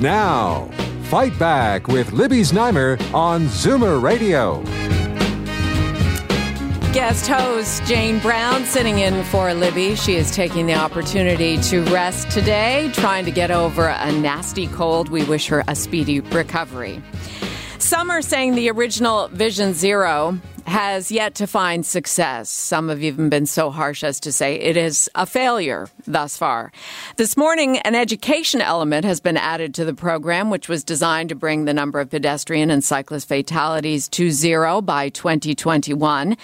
Now, Fight Back with Libby Znaimer on Zoomer Radio. Guest host Jane Brown sitting in for Libby. She is taking the opportunity to rest today, trying to get over a nasty cold. We wish her a speedy recovery. Some are saying the original Vision Zero has yet to find success. Some have even been so harsh as to say it is a failure thus far. This morning, an education element has been added to the program, which was designed to bring the number of pedestrian and cyclist fatalities to zero by 2021.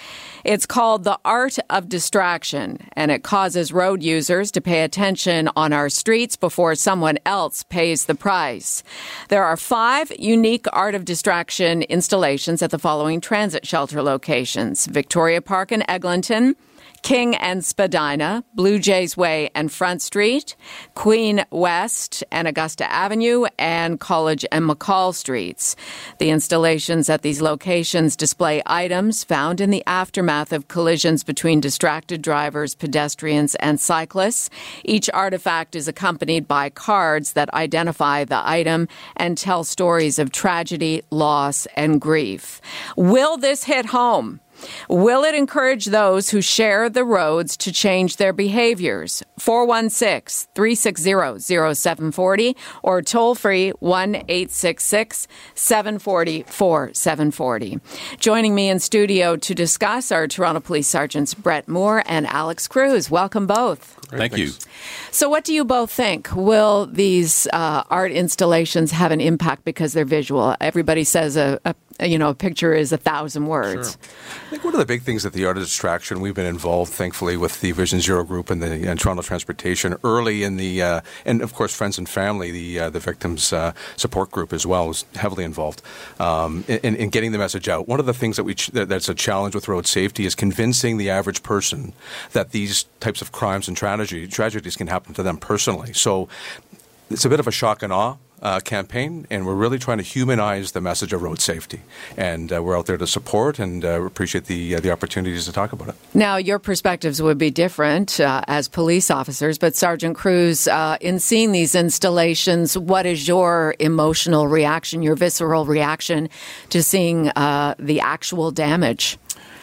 It's called the art of distraction, and it causes road users to pay attention on our streets before someone else pays the price. There are five unique art of distraction installations at the following transit shelter locations. Victoria Park and Eglinton, King and Spadina, Blue Jays Way and Front Street, Queen West and Augusta Avenue, and College and McCaul Streets. The installations at these locations display items found in the aftermath of collisions between distracted drivers, pedestrians, and cyclists. Each artifact is accompanied by cards that identify the item and tell stories of tragedy, loss, and grief. Will this hit home? Will it encourage those who share the roads to change their behaviors? 416 360 0740 or toll free 1 866 740 4740. Joining me in studio to discuss are Toronto Police Sergeants Brett Moore and Alex Cruz. Welcome both. Great, Thank you. So, what do you both think? Will these uh, art installations have an impact because they're visual? Everybody says a, a you know, a picture is a thousand words. Sure. I think one of the big things that the art of distraction, we've been involved, thankfully, with the Vision Zero group and the and Toronto Transportation early in the, uh, and of course, friends and family, the uh, the victims uh, support group as well was heavily involved um, in, in, getting the message out. One of the things that we ch- that's a challenge with road safety is convincing the average person that these types of crimes and tragedy, tragedies can happen to them personally. So it's a bit of a shock and awe uh, campaign, and we're really trying to humanize the message of road safety. And uh, we're out there to support and uh, appreciate the uh, the opportunities to talk about it. Now, your perspectives would be different uh, as police officers, but Sergeant Cruz, uh, in seeing these installations, what is your emotional reaction, your visceral reaction to seeing the actual damage?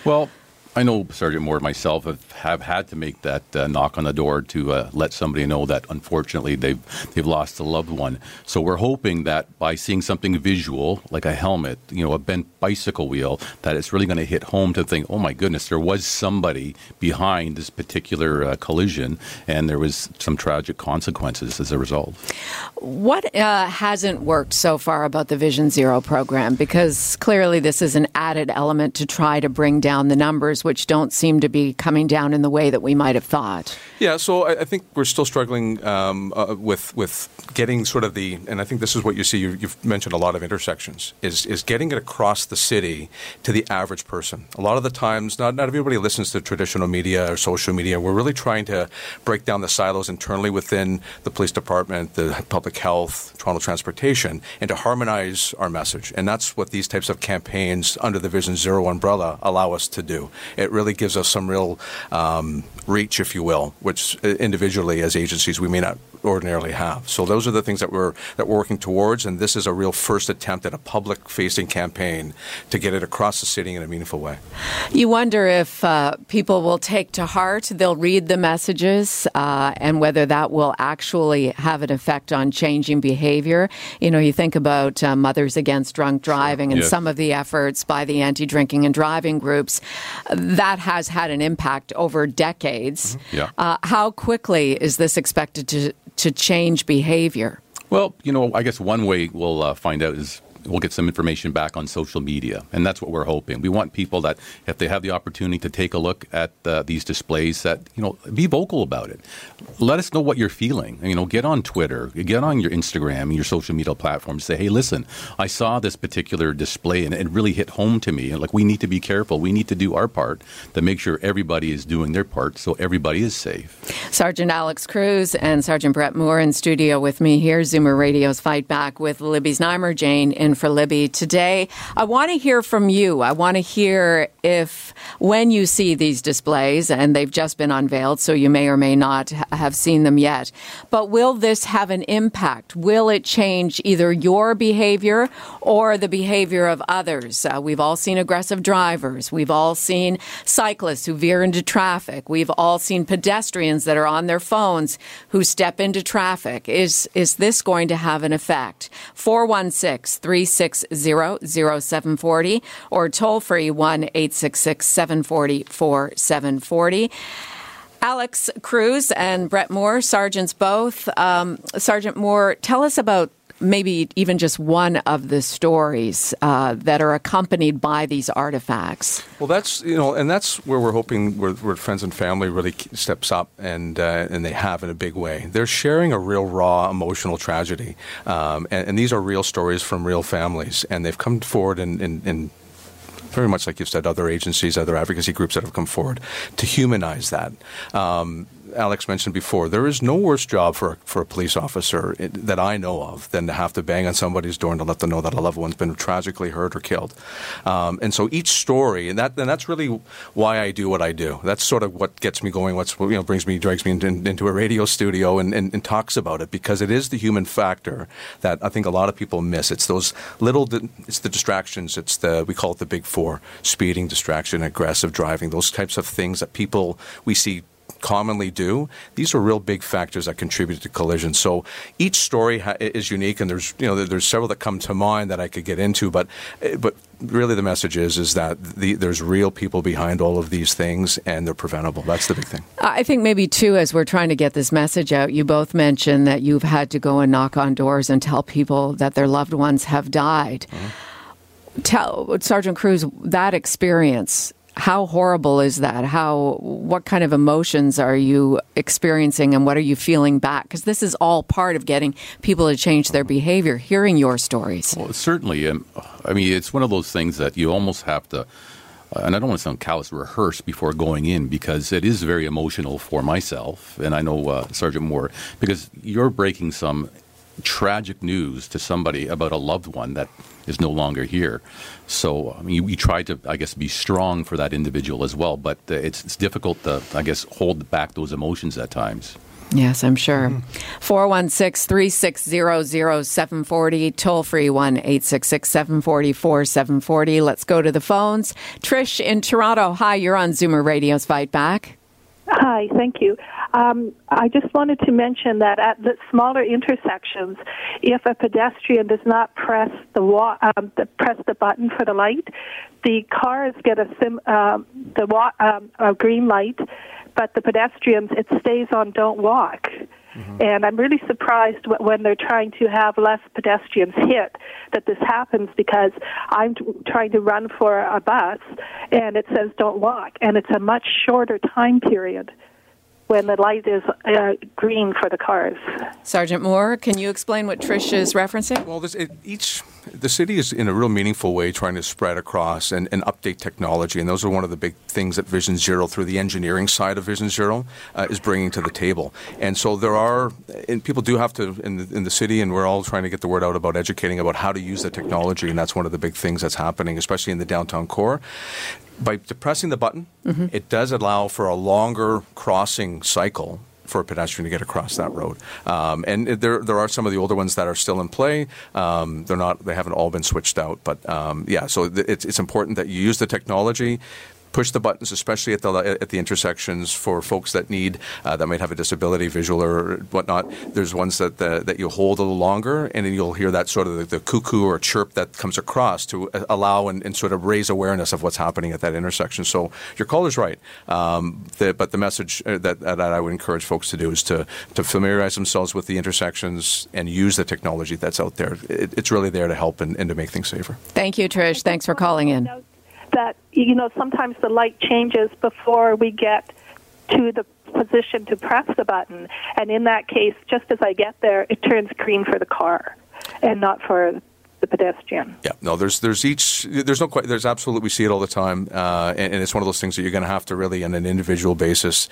Well, I know Sergeant Moore myself have, have had to make that uh, knock on the door to uh, let somebody know that unfortunately they've they've lost a loved one. So we're hoping that by seeing something visual like a helmet, you know, a bent bicycle wheel, that it's really going to hit home to think, oh my goodness, there was somebody behind this particular uh, collision, and there was some tragic consequences as a result. What uh, hasn't worked so far about the Vision Zero program? Because clearly this is an added element to try to bring down the numbers which don't seem to be coming down in the way that we might have thought. Yeah, so I, I think we're still struggling um, uh, with with getting sort of the, and I think this is what you see. You, have mentioned a lot of intersections. Is is getting it across the city to the average person. A lot of the times, not not everybody listens to traditional media or social media. We're really trying to break down the silos internally within the police department, the public health, Toronto transportation, and to harmonize our message. And that's what these types of campaigns under the Vision Zero umbrella allow us to do it really gives us some real um, reach, if you will, which uh, individually as agencies we may not ordinarily have. So those are the things that we're that we're working towards, and this is a real first attempt at a public-facing campaign to get it across the city in a meaningful way. You wonder if uh, people will take to heart, they'll read the messages, uh, and whether that will actually have an effect on changing behavior. You know, you think about uh, Mothers Against Drunk Driving and yes. some of the efforts by the anti-drinking and driving groups that has had an impact over decades. Mm-hmm. Yeah. Uh, how quickly is this expected to, to change behavior? Well, you know, I guess one way we'll uh, find out is we'll get some information back on social media, and that's what we're hoping. We want people that, if they have the opportunity to take a look at uh, these displays, that you know, be vocal about it. Let us know what you're feeling. You know, get on Twitter, get on your Instagram, your social media platforms. Say, hey, listen, I saw this particular display, and it really hit home to me. And Like, we need to be careful. We need to do our part to make sure everybody is doing their part, so everybody is safe. Sergeant Alex Cruz and Sergeant Brett Moore in studio with me here. Zoomer Radio's Fight Back with Libby Znaimer, Jane in for Libby today. I want to hear from you. I want to hear if when you see these displays, and they've just been unveiled, so you may or may not have seen them yet, but will this have an impact? Will it change either your behavior or the behavior of others? Uh, we've all seen aggressive drivers. We've all seen cyclists who veer into traffic. We've all seen pedestrians that are on their phones who step into traffic. Is, is this going to have an effect? 416 360 0740 or toll free 1 866 740 4740. Alex Cruz and Brett Moore, sergeants both. Um, Sergeant Moore, tell us about maybe even just one of the stories uh, that are accompanied by these artifacts. Well, that's you know, and that's where we're hoping where, where friends and family really steps up, and uh, and they have in a big way. They're sharing a real raw emotional tragedy, um, and, and, these are real stories from real families, and they've come forward and. and very much like you've said, other agencies, other advocacy groups that have come forward to humanize that. Um, Alex mentioned before, there is no worse job for, for a police officer that I know of than to have to bang on somebody's door and to let them know that a loved one's been tragically hurt or killed. Um, and so each story, and that and that's really why I do what I do. That's sort of what gets me going. What's you know brings me drags me into, into a radio studio and, and, and, talks about it because it is the human factor that I think a lot of people miss. It's those little, it's the distractions. It's the we call it the big four: speeding, distraction, aggressive driving. Those types of things that people we see commonly do, these are real big factors that contribute to collisions. So each story ha- is unique, and there's you know there's several that come to mind that I could get into, but eh, but really the message is is that the, there's real people behind all of these things, and they're preventable. That's the big thing. I think maybe too, as we're trying to get this message out, you both mentioned that you've had to go and knock on doors and tell people that their loved ones have died. Mm-hmm. Tell Sergeant Cruz that experience how horrible is that? How what kind of emotions are you experiencing and what are you feeling back? Because this is all part of getting people to change their behavior. Hearing your stories. Well, certainly, um, I mean, it's one of those things that you almost have to. Uh, and I don't want to sound callous, rehearse before going in because it is very emotional for myself, and I know uh, Sergeant Moore because you're breaking some tragic news to somebody about a loved one that is no longer here. So I mean, we try to, I guess, be strong for that individual as well. But uh, it's, it's difficult to, I guess, hold back those emotions at times. Yes, I'm sure. 416 360 0740, toll free 1 866 740 4740. Let's go to the phones. Trish in Toronto. Hi, you're on Zoomer Radio's Fight Back. Hi, thank you. Um, I just wanted to mention that at the smaller intersections, if a pedestrian does not press the, wa- um, the press the button for the light, the cars get a sim uh, the wa- um, a green light, but the pedestrians it stays on don't walk. Mm-hmm. And I'm really surprised when they're trying to have less pedestrians hit that this happens because I'm trying to run for a bus and it says don't walk, and it's a much shorter time period when the light is uh, green for the cars. Sergeant Moore, can you explain what Trish is referencing? Well, this, it, each the city is in a real meaningful way trying to spread across and, and, update technology, and those are one of the big things that Vision Zero, through the engineering side of Vision Zero, uh, is bringing to the table. And so there are, and people do have to in the, in the city, and we're all trying to get the word out about educating about how to use the technology, and that's one of the big things that's happening, especially in the downtown core by depressing the button, mm-hmm. it does allow for a longer crossing cycle for a pedestrian to get across that road. Um, and there, there are some of the older ones that are still in play. Um, they're not, they haven't all been switched out. But um, yeah, so th- it's, it's important that you use the technology push the buttons, especially at the at the intersections for folks that need uh, that might have a disability, visual or whatnot. There's ones that the, that you hold a little longer, and then you'll hear that sort of the, the cuckoo or chirp that comes across to uh, allow and, and, sort of raise awareness of what's happening at that intersection. So your caller's right, um, the, but the message uh, that, that I would encourage folks to do is to to familiarize themselves with the intersections and use the technology that's out there. It, it's really there to help and, and to make things safer. Thank you, Trish. Thanks for calling in that you know sometimes the light changes before we get to the position to press the button and in that case just as i get there it turns green for the car and not for the pedestrian. Yeah, no, there's there's each there's no quite there's absolutely we see it all the time, uh, and, and, it's one of those things that you're going to have to really on an individual basis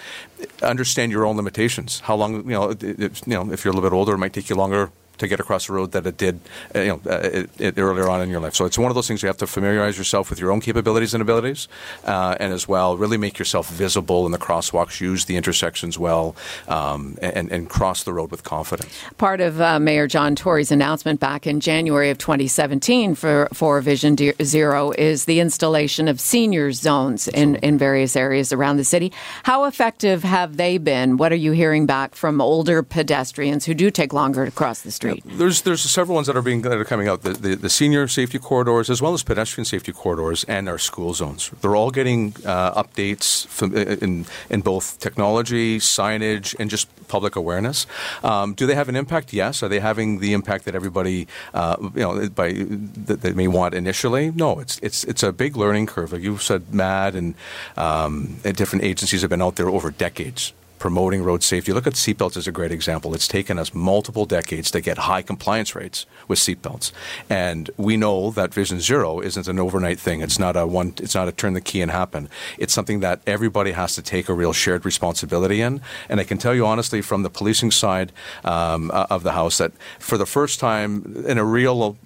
understand your own limitations. How long you know you know if you're a little bit older, it might take you longer to get across the road that it did uh, you know, uh, it, it earlier on in your life. So it's one of those things you have to familiarize yourself with your own capabilities and abilities, uh, and as well really make yourself visible in the crosswalks, use the intersections well, um, and, and, cross the road with confidence. Part of uh, Mayor John Tory's announcement back in January of 2017 for, for Vision Zero is the installation of senior zones in, in various areas around the city. How effective have they been? What are you hearing back from older pedestrians who do take longer to cross the street? Street? There's there's several ones that are being that are coming out. The, the, the senior safety corridors as well as pedestrian safety corridors and our school zones. They're all getting uh, updates from, in in both technology, signage, and just public awareness. Um, do they have an impact? Yes. Are they having the impact that everybody uh, you know by that they may want initially? No. It's it's it's a big learning curve. Like you said, MADD and, um, and different agencies have been out there over decades promoting road safety. Look at seatbelts as a great example. It's taken us multiple decades to get high compliance rates with seatbelts, and we know that Vision Zero isn't an overnight thing. It's not a one. It's not a turn the key and happen. It's something that everybody has to take a real shared responsibility in. And I can tell you honestly, from the policing side um, of the house, that for the first time in a real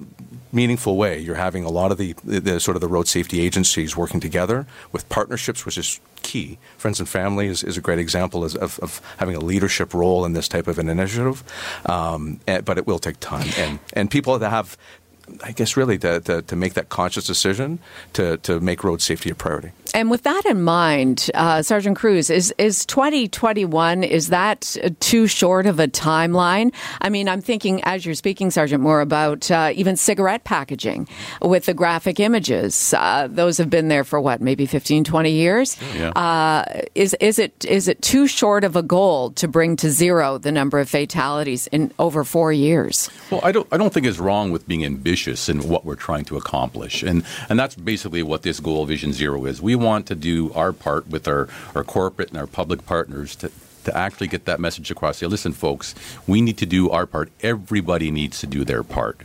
meaningful way. You're having a lot of the, the, sort of the road safety agencies working together with partnerships, which is key. Friends and family is, is a great example of, of, having a leadership role in this type of an initiative. Um, and, but it will take time, and and people that have I guess really to, to, to, make that conscious decision to, to make road safety a priority. And with that in mind, uh, Sergeant Cruz, is, is 2021, is that too short of a timeline? I mean, I'm thinking, as you're speaking, Sergeant, more about uh, even cigarette packaging with the graphic images. Uh, those have been there for what, maybe 15, 20 years? Yeah. Uh, is, is, it, is it too short of a goal to bring to zero the number of fatalities in over four years? Well, I don't, I don't think it's wrong with being ambitious ambitious in what we're trying to accomplish. And, and that's basically what this goal Vision Zero is. We want to do our part with our, our corporate and our public partners to, to actually get that message across. Say, listen, folks, we need to do our part. Everybody needs to do their part.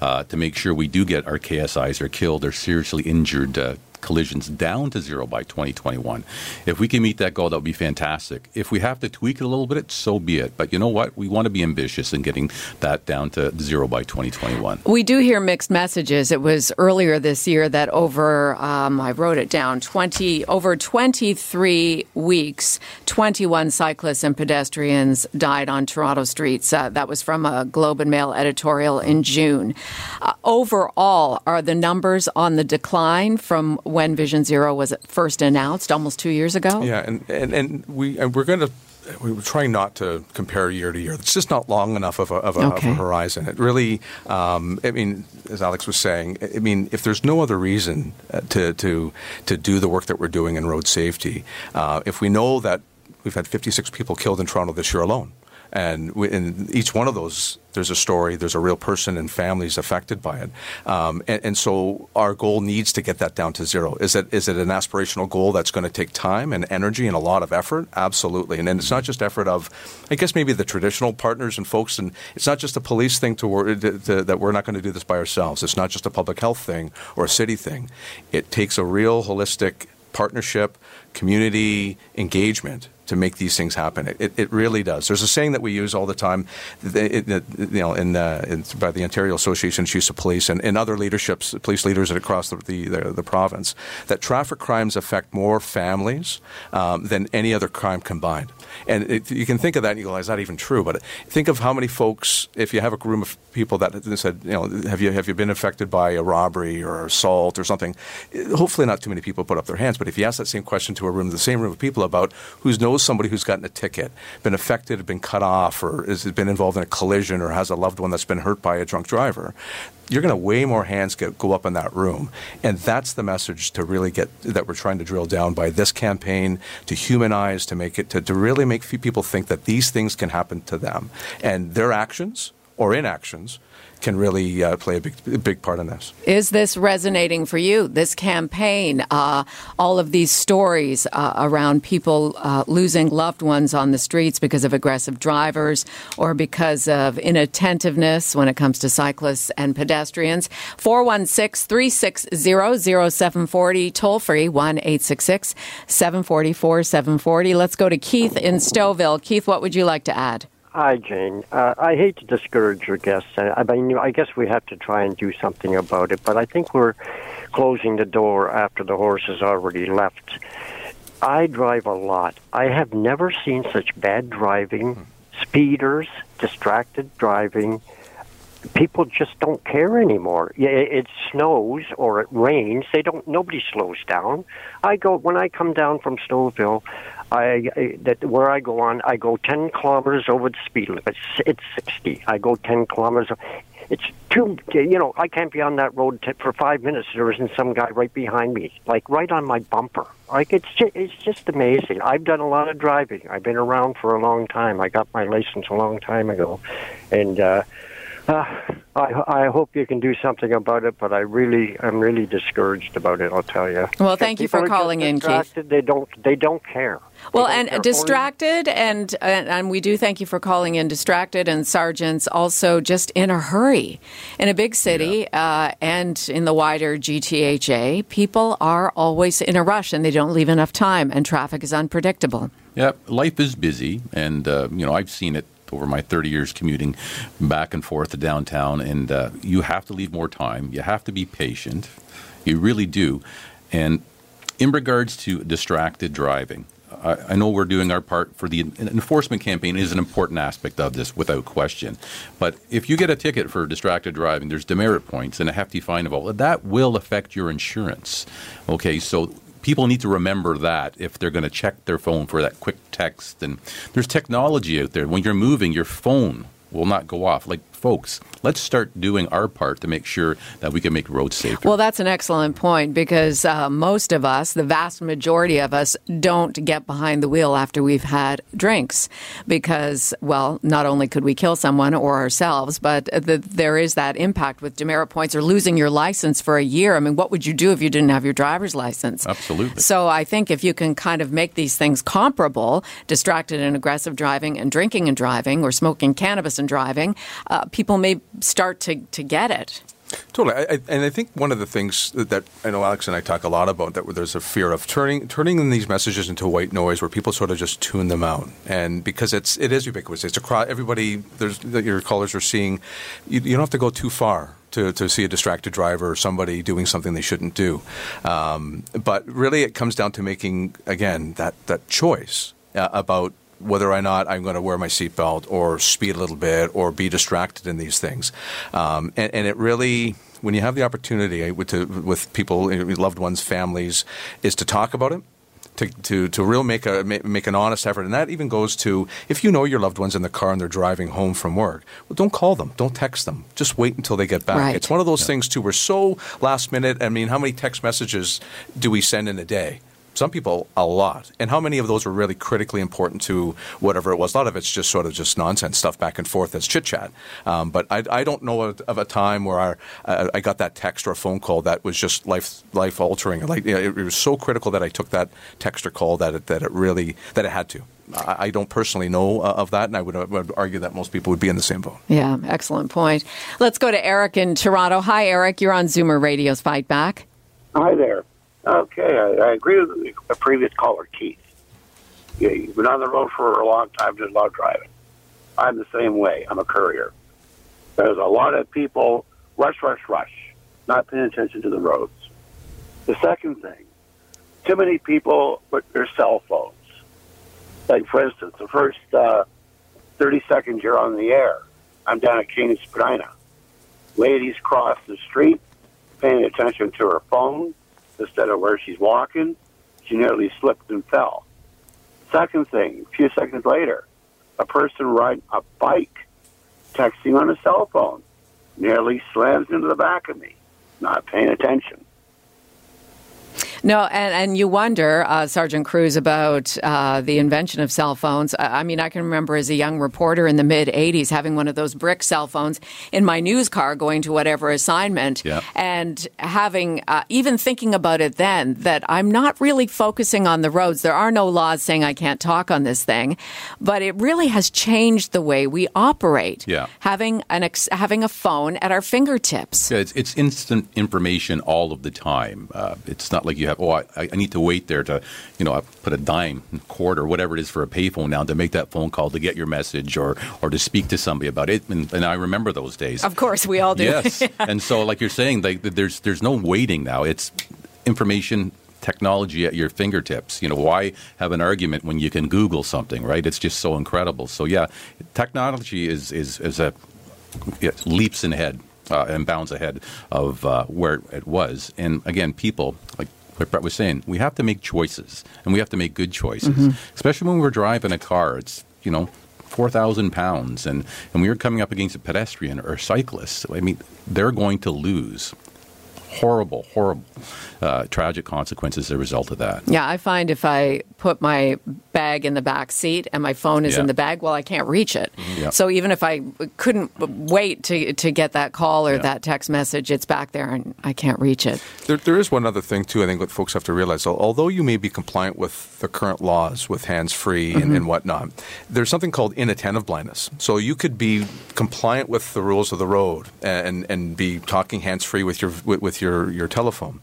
Uh, to make sure we do get our KSIs or killed or seriously injured uh, collisions down to zero by 2021. If we can meet that goal, that would be fantastic. If we have to tweak it a little bit, so be it. But you know what? We want to be ambitious in getting that down to zero by 2021. We do hear mixed messages. It was earlier this year that over, um, I wrote it down, 20 over 23 weeks, 21 cyclists and pedestrians died on Toronto streets. Uh, that was from a Globe and Mail editorial in June. Uh, overall, are the numbers on the decline from when Vision Zero was first announced almost two years ago. Yeah, and, and, and we and we're going to we were trying not to compare year to year. It's just not long enough of a, of a, okay. of a horizon. It really, um, I mean, as Alex was saying, I mean, if there's no other reason uh, to to to do the work that we're doing in road safety, uh, if we know that we've had 56 people killed in Toronto this year alone, and we, in each one of those, there's a story, there's a real person and families affected by it. Um, and, and, so our goal needs to get that down to zero. Is it, is it an aspirational goal that's going to take time and energy and a lot of effort? Absolutely. And, and it's not just effort of, I guess, maybe the traditional partners and folks, and it's not just a police thing to, to, to that we're not going to do this by ourselves. It's not just a public health thing or a city thing. It takes a real holistic partnership, community engagement to make these things happen. It, it really does. There's a saying that we use all the time, it, it, you know, in, uh, in, by the Ontario Association of Chiefs of Police and, and other leaderships, police leaders across the, the, the, the province, that traffic crimes affect more families um, than any other crime combined. And it, you can think of that and you go, is that even true? But think of how many folks, if you have a room of people that said, you know, have you, have you been affected by a robbery or assault or something? Hopefully not too many people put up their hands, but if you ask that same question to a room, the same room of people about who knows somebody who's gotten a ticket, been affected, been cut off, or has been involved in a collision or has a loved one that's been hurt by a drunk driver, you're going to way more hands get, go up in that room. And that's the message to really get that we're trying to drill down by this campaign to humanize, to make it, to, to really make people think that these things can happen to them. And their actions or inactions can really uh, play a big, big part in this. Is this resonating for you? This campaign, uh, all of these stories uh, around people uh, losing loved ones on the streets because of aggressive drivers or because of inattentiveness when it comes to cyclists and pedestrians. 416 360 0740, toll free 1 866 740 4740. Let's go to Keith in Stouffville. Keith, what would you like to add? Hi, Jane. Uh, I hate to discourage your guests. I mean, I guess we have to try and do something about it, but I think we're closing the door after the horse has already left. I drive a lot. I have never seen such bad driving, speeders, distracted driving. People just don't care anymore. It snows or it rains. They don't. Nobody slows down. I go when I come down from Stouffville. I, I that where I go on, I go 10 kilometers over the speed limit. It's, it's 60. I go 10 kilometers. It's too, you know, I can't be on that road t- for five minutes. There isn't some guy right behind me, like right on my bumper. Like it's just, it's just amazing. I've done a lot of driving. I've been around for a long time. I got my license a long time ago, and uh, uh, I, I hope you can do something about it, but I really, I'm really discouraged about it. I'll tell you. Well, thank you for calling in, Keith. They don't, they don't care. Well, and distracted, and, and, and we do thank you for calling in. Distracted and sergeants also just in a hurry in a big city yeah. uh, and in the wider GTHA. People are always in a rush, and they don't leave enough time, and traffic is unpredictable. Yeah, life is busy, and uh, you know I've seen it over my 30 years commuting back and forth to downtown, and uh, you have to leave more time. You have to be patient. You really do. And in regards to distracted driving, I, I know we're doing our part for the enforcement campaign is an important aspect of this without question. But if you get a ticket for distracted driving, there's demerit points and a hefty fine involved. That will affect your insurance. Okay, so people need to remember that if they're going to check their phone for that quick text. And there's technology out there. When you're moving, your phone will not go off. Like folks, let's start doing our part to make sure that we can make roads safer. Well, that's an excellent point because uh, most of us, the vast majority of us, don't get behind the wheel after we've had drinks because, well, not only could we kill someone or ourselves, but the, there is that impact with demerit points or losing your license for a year. I mean, what would you do if you didn't have your driver's license? Absolutely. So I think if you can kind of make these things comparable, distracted and aggressive driving and drinking and driving or smoking cannabis and driving, uh, people may start to, to get it. Totally, I, I, and I think one of the things that, that, I know Alex and I talk a lot about that there's a fear of turning turning these messages into white noise, where people sort of just tune them out, and because it's it is ubiquitous, it's across everybody. There's your callers are seeing. You, you don't have to go too far to, to see a distracted driver or somebody doing something they shouldn't do. Um, but really, it comes down to making again that that choice uh, about whether or not I'm going to wear my seatbelt or speed a little bit or be distracted in these things. Um, and, and, it really, when you have the opportunity eh, with, to, with people, loved ones, families, is to talk about it. To, to, to real make a make an honest effort, and that even goes to if you know your loved ones in the car and they're driving home from work. Well, don't call them, don't text them. Just wait until they get back. Right. It's one of those things too. We're so last minute. I mean, how many text messages do we send in a day? Some people a lot. And how many of those were really critically important to whatever it was? A lot of it's just sort of just nonsense stuff back and forth as chit chat. Um, but I, I, don't know of a time where I, uh, I, got that text or a phone call that was just life life altering. Like you know, it, it, was so critical that I took that text or call that it, that it really that it had to. I, I don't personally know uh, of that, and I would, uh, would argue that most people would be in the same boat. Yeah, excellent point. Let's go to Eric in Toronto. Hi, Eric. You're on Zoomer Radio's Fight Back. Hi there. Okay, I, I agree with the previous caller, Keith. Yeah, you've been on the road for a long time, just love driving. I'm the same way. I'm a courier. There's a lot of people rush, rush, rush, not paying attention to the roads. The second thing, too many people with their cell phones. Like, for instance, the first uh, 30 seconds you're on the air, I'm down at King's Spadina. Ladies cross the street, paying attention to her phone instead of where she's walking. She nearly slipped and fell. Second thing, a few seconds later, a person riding a bike, texting on a cell phone, nearly slams into the back of me, not paying attention. No, and, and you wonder, uh, Sergeant Cruz, about uh, the invention of cell phones. I mean, I can remember as a young reporter in the mid 80s having one of those brick cell phones in my news car going to whatever assignment Yeah. and having, uh, even thinking about it then, that I'm not really focusing on the roads. There are no laws saying I can't talk on this thing, but it really has changed the way we operate. Yeah. Having, an ex- having a phone at our fingertips. Yeah, it's, it's instant information all of the time. Uh, it's not like you have, oh, I, I need to wait there to, you know, I put a dime, a quarter, whatever it is for a payphone now to make that phone call to get your message or, or to speak to somebody about it. And, and I remember those days. Of course, we all do. Yes, and so like you're saying, like there's there's no waiting now. It's information technology at your fingertips. You know, why have an argument when you can Google something, right? It's just so incredible. So yeah, technology is is is a it leaps ahead uh, and bounds ahead of uh, where it was. And again, people like. What Brett was saying, we have to make choices, and we have to make good choices, mm-hmm. especially when we're driving a car. It's you know four thousand pounds, and and we are coming up against a pedestrian or cyclist. I mean, they're going to lose horrible, horrible, uh, tragic consequences as a result of that. Yeah, I find if I put my bag in the back seat and my phone is Yeah. in the bag, well, I can't reach it. Yeah. So even if I couldn't wait to to get that call or Yeah. that text message, it's back there and I can't reach it. There, there is one other thing too. I think what folks have to realize, although you may be compliant with the current laws with hands-free and, and whatnot, there's something called inattentive blindness. So you could be compliant with the rules of the road and and be talking hands-free with your with, with your your telephone,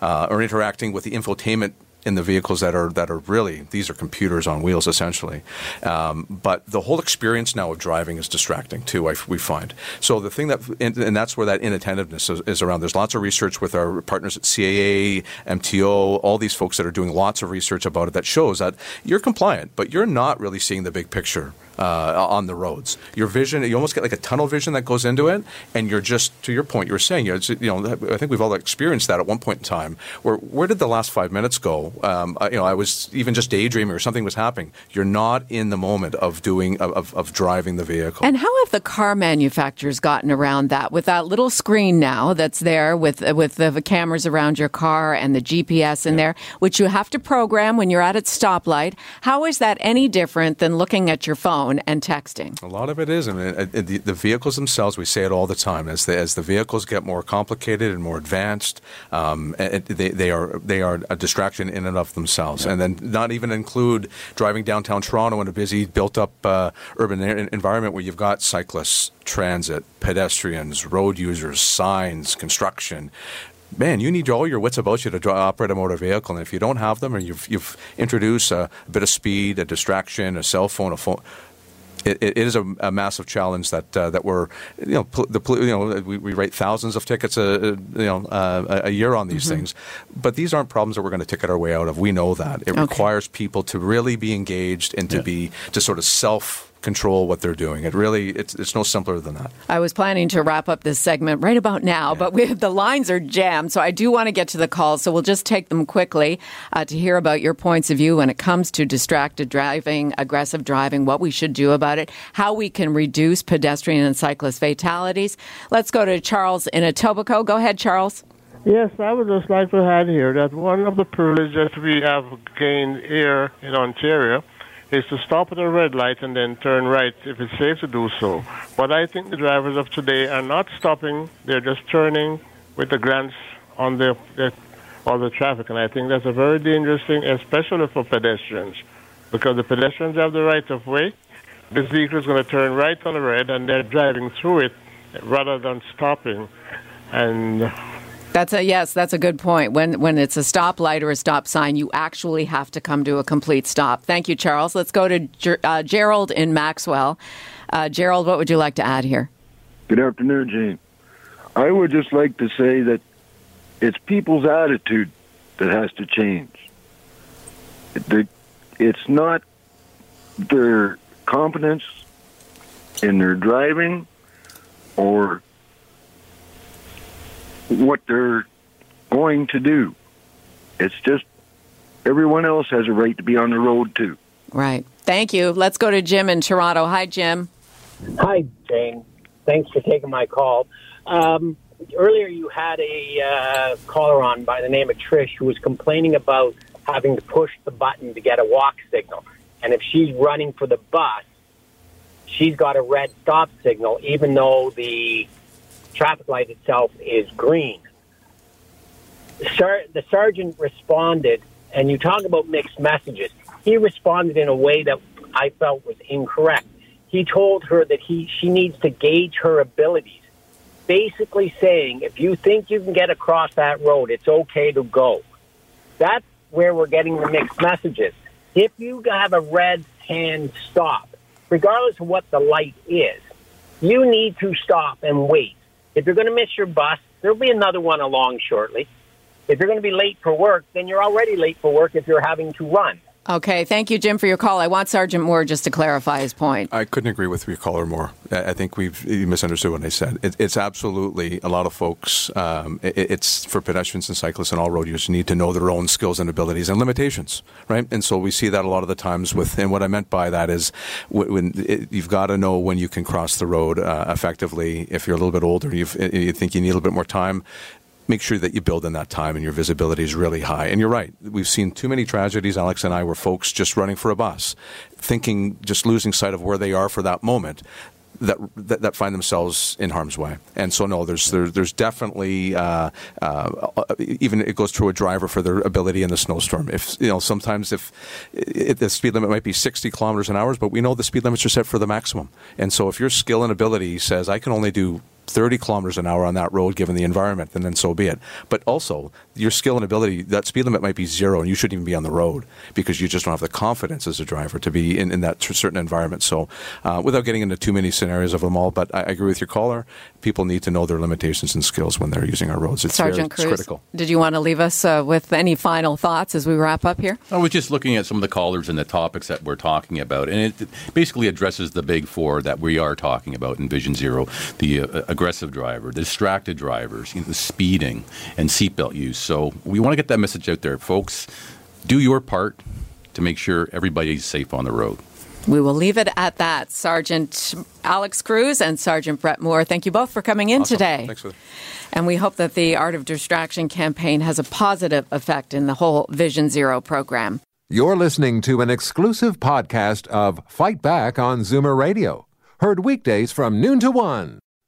uh, or interacting with the infotainment in the vehicles that are that are really these are computers on wheels essentially. Um, but the whole experience now of driving is distracting too. I, we find so the thing that and, and that's where that inattentiveness is, is around. There's lots of research with our partners at CAA, MTO, all these folks that are doing lots of research about it that shows that you're compliant, but you're not really seeing the big picture. Uh, on the roads, your vision, you almost get like a tunnel vision that goes into it, and you're just to your point. You were saying, you know, it's, you know, I think we've all experienced that at one point in time. Where where did the last five minutes go? Um, I- you know, I was even just daydreaming or something was happening. You're not in the moment of doing of, of, of driving the vehicle. And how have the car manufacturers gotten around that with that little screen now that's there with with the cameras around your car and the GPS in there, which you have to program when you're at its stoplight? How is that any different than looking at your phone and texting? A lot of it is. I mean, uh, the, the vehicles themselves, we say it all the time, as the, as the vehicles get more complicated and more advanced, um, they, they are they are a distraction in and of themselves. And then not even include driving downtown Toronto in a busy, built-up uh, urban en- environment where you've got cyclists, transit, pedestrians, road users, signs, construction. Man, you need all your wits about you to dri operate a motor vehicle, and if you don't have them, or you've, you've introduced a, bit of speed, a distraction, a cell phone, a phone, it, it is a, a massive challenge that uh, that we're you know pol- the pol- you know we, we write thousands of tickets a, a you know uh, a a year on these things, but these aren't problems that we're going to ticket our way out of. We know that it Okay. requires people to really be engaged and to Yeah. be to sort of self control what they're doing. It really it's it's no simpler than that. I was planning to wrap up this segment right about now, but we, the lines are jammed, so I do want to get to the calls. So we'll just take them quickly uh, to hear about your points of view when it comes to distracted driving, aggressive driving, what we should do about it, how we can reduce pedestrian and cyclist fatalities. Let's go to Charles in Etobicoke. Go ahead, Charles. Yes, I would just like to add here that one of the privileges we have gained here in Ontario is to stop at a red light and then turn right if it's safe to do so. But I think the drivers of today are not stopping; they're just turning with a glance on the, the on the traffic, and I think that's a very dangerous thing, especially for pedestrians, because the pedestrians have the right of way. This vehicle is going to turn right on the red, and they're driving through it rather than stopping. And That's a yes. That's a good point. When when it's a stoplight or a stop sign, you actually have to come to a complete stop. Thank you, Charles. Let's go to Ger- uh, Gerald in Maxwell. Uh, Gerald, what would you like to add here? Good afternoon, Jane. I would just like to say that it's people's attitude that has to change. It's not their competence in their driving or what they're going to do. It's just everyone else has a right to be on the road too. Right. Thank you. Let's go to Jim in Toronto. Hi, Jim. Hi, Jane. Thanks for taking my call. Um, earlier, you had a uh, caller on by the name of Trish who was complaining about having to push the button to get a walk signal. And if she's running for the bus, she's got a red stop signal, even though the traffic light itself is green. The sergeant responded, and you talk about mixed messages. He responded in a way that I felt was incorrect. He told her that he she needs to gauge her abilities, basically saying if you think you can get across that road, it's okay to go. That's where we're getting the mixed messages. If you have a red hand stop, regardless of what the light is, you need to stop and wait. If you're going to miss your bus, there'll be another one along shortly. If you're going to be late for work, then you're already late for work if you're having to run. Okay, thank you, Jim, for your call. I want Sergeant Moore just to clarify his point. I couldn't agree with your caller more. I think we've misunderstood what I said. It, it's absolutely a lot of folks. Um, it, it's for pedestrians and cyclists and all road users need to know their own skills and abilities and limitations, right? And so we see that a lot of the times with. And what I meant by that is when it, you've got to know when you can cross the road uh, effectively. If you're a little bit older, you think you need a little bit more time make sure that you build in that time and your visibility is really high. And you're right. We've seen too many tragedies, Alex and I, where folks just running for a bus, thinking, just losing sight of where they are for that moment. That, that, that find themselves in harm's way, and so no, there's there, there's definitely uh, uh, even it goes to a driver for their ability in the snowstorm. If you know sometimes if, if the speed limit might be 60 kilometers an hour, but we know the speed limits are set for the maximum, and so if your skill and ability says I can only do 30 kilometers an hour on that road given the environment, and then so be it. But also, your skill and ability, that speed limit might be zero, and you shouldn't even be on the road because you just don't have the confidence as a driver to be in, in that certain environment. So, uh, without getting into too many scenarios of them all, but I, I, agree with your caller. People need to know their limitations and skills when they're using our roads. It's, Sergeant very, Cruz, critical. Did you want to leave us uh, with any final thoughts as we wrap up here? I was just looking at some of the callers and the topics that we're talking about, and it basically addresses the big four that we are talking about in Vision Zero the uh, aggressive driver, the distracted drivers, you know, the speeding, and seatbelt use. So we want to get that message out there, folks. Do your part to make sure everybody's safe on the road. We will leave it at that. Sergeant Alex Cruz and Sergeant Brett Moore, thank you both for coming in awesome. today. Thanks for And we hope that the Art of Distraction campaign has a positive effect in the whole Vision Zero program. You're listening to an exclusive podcast of Fight Back on Zoomer Radio, heard weekdays from noon to one.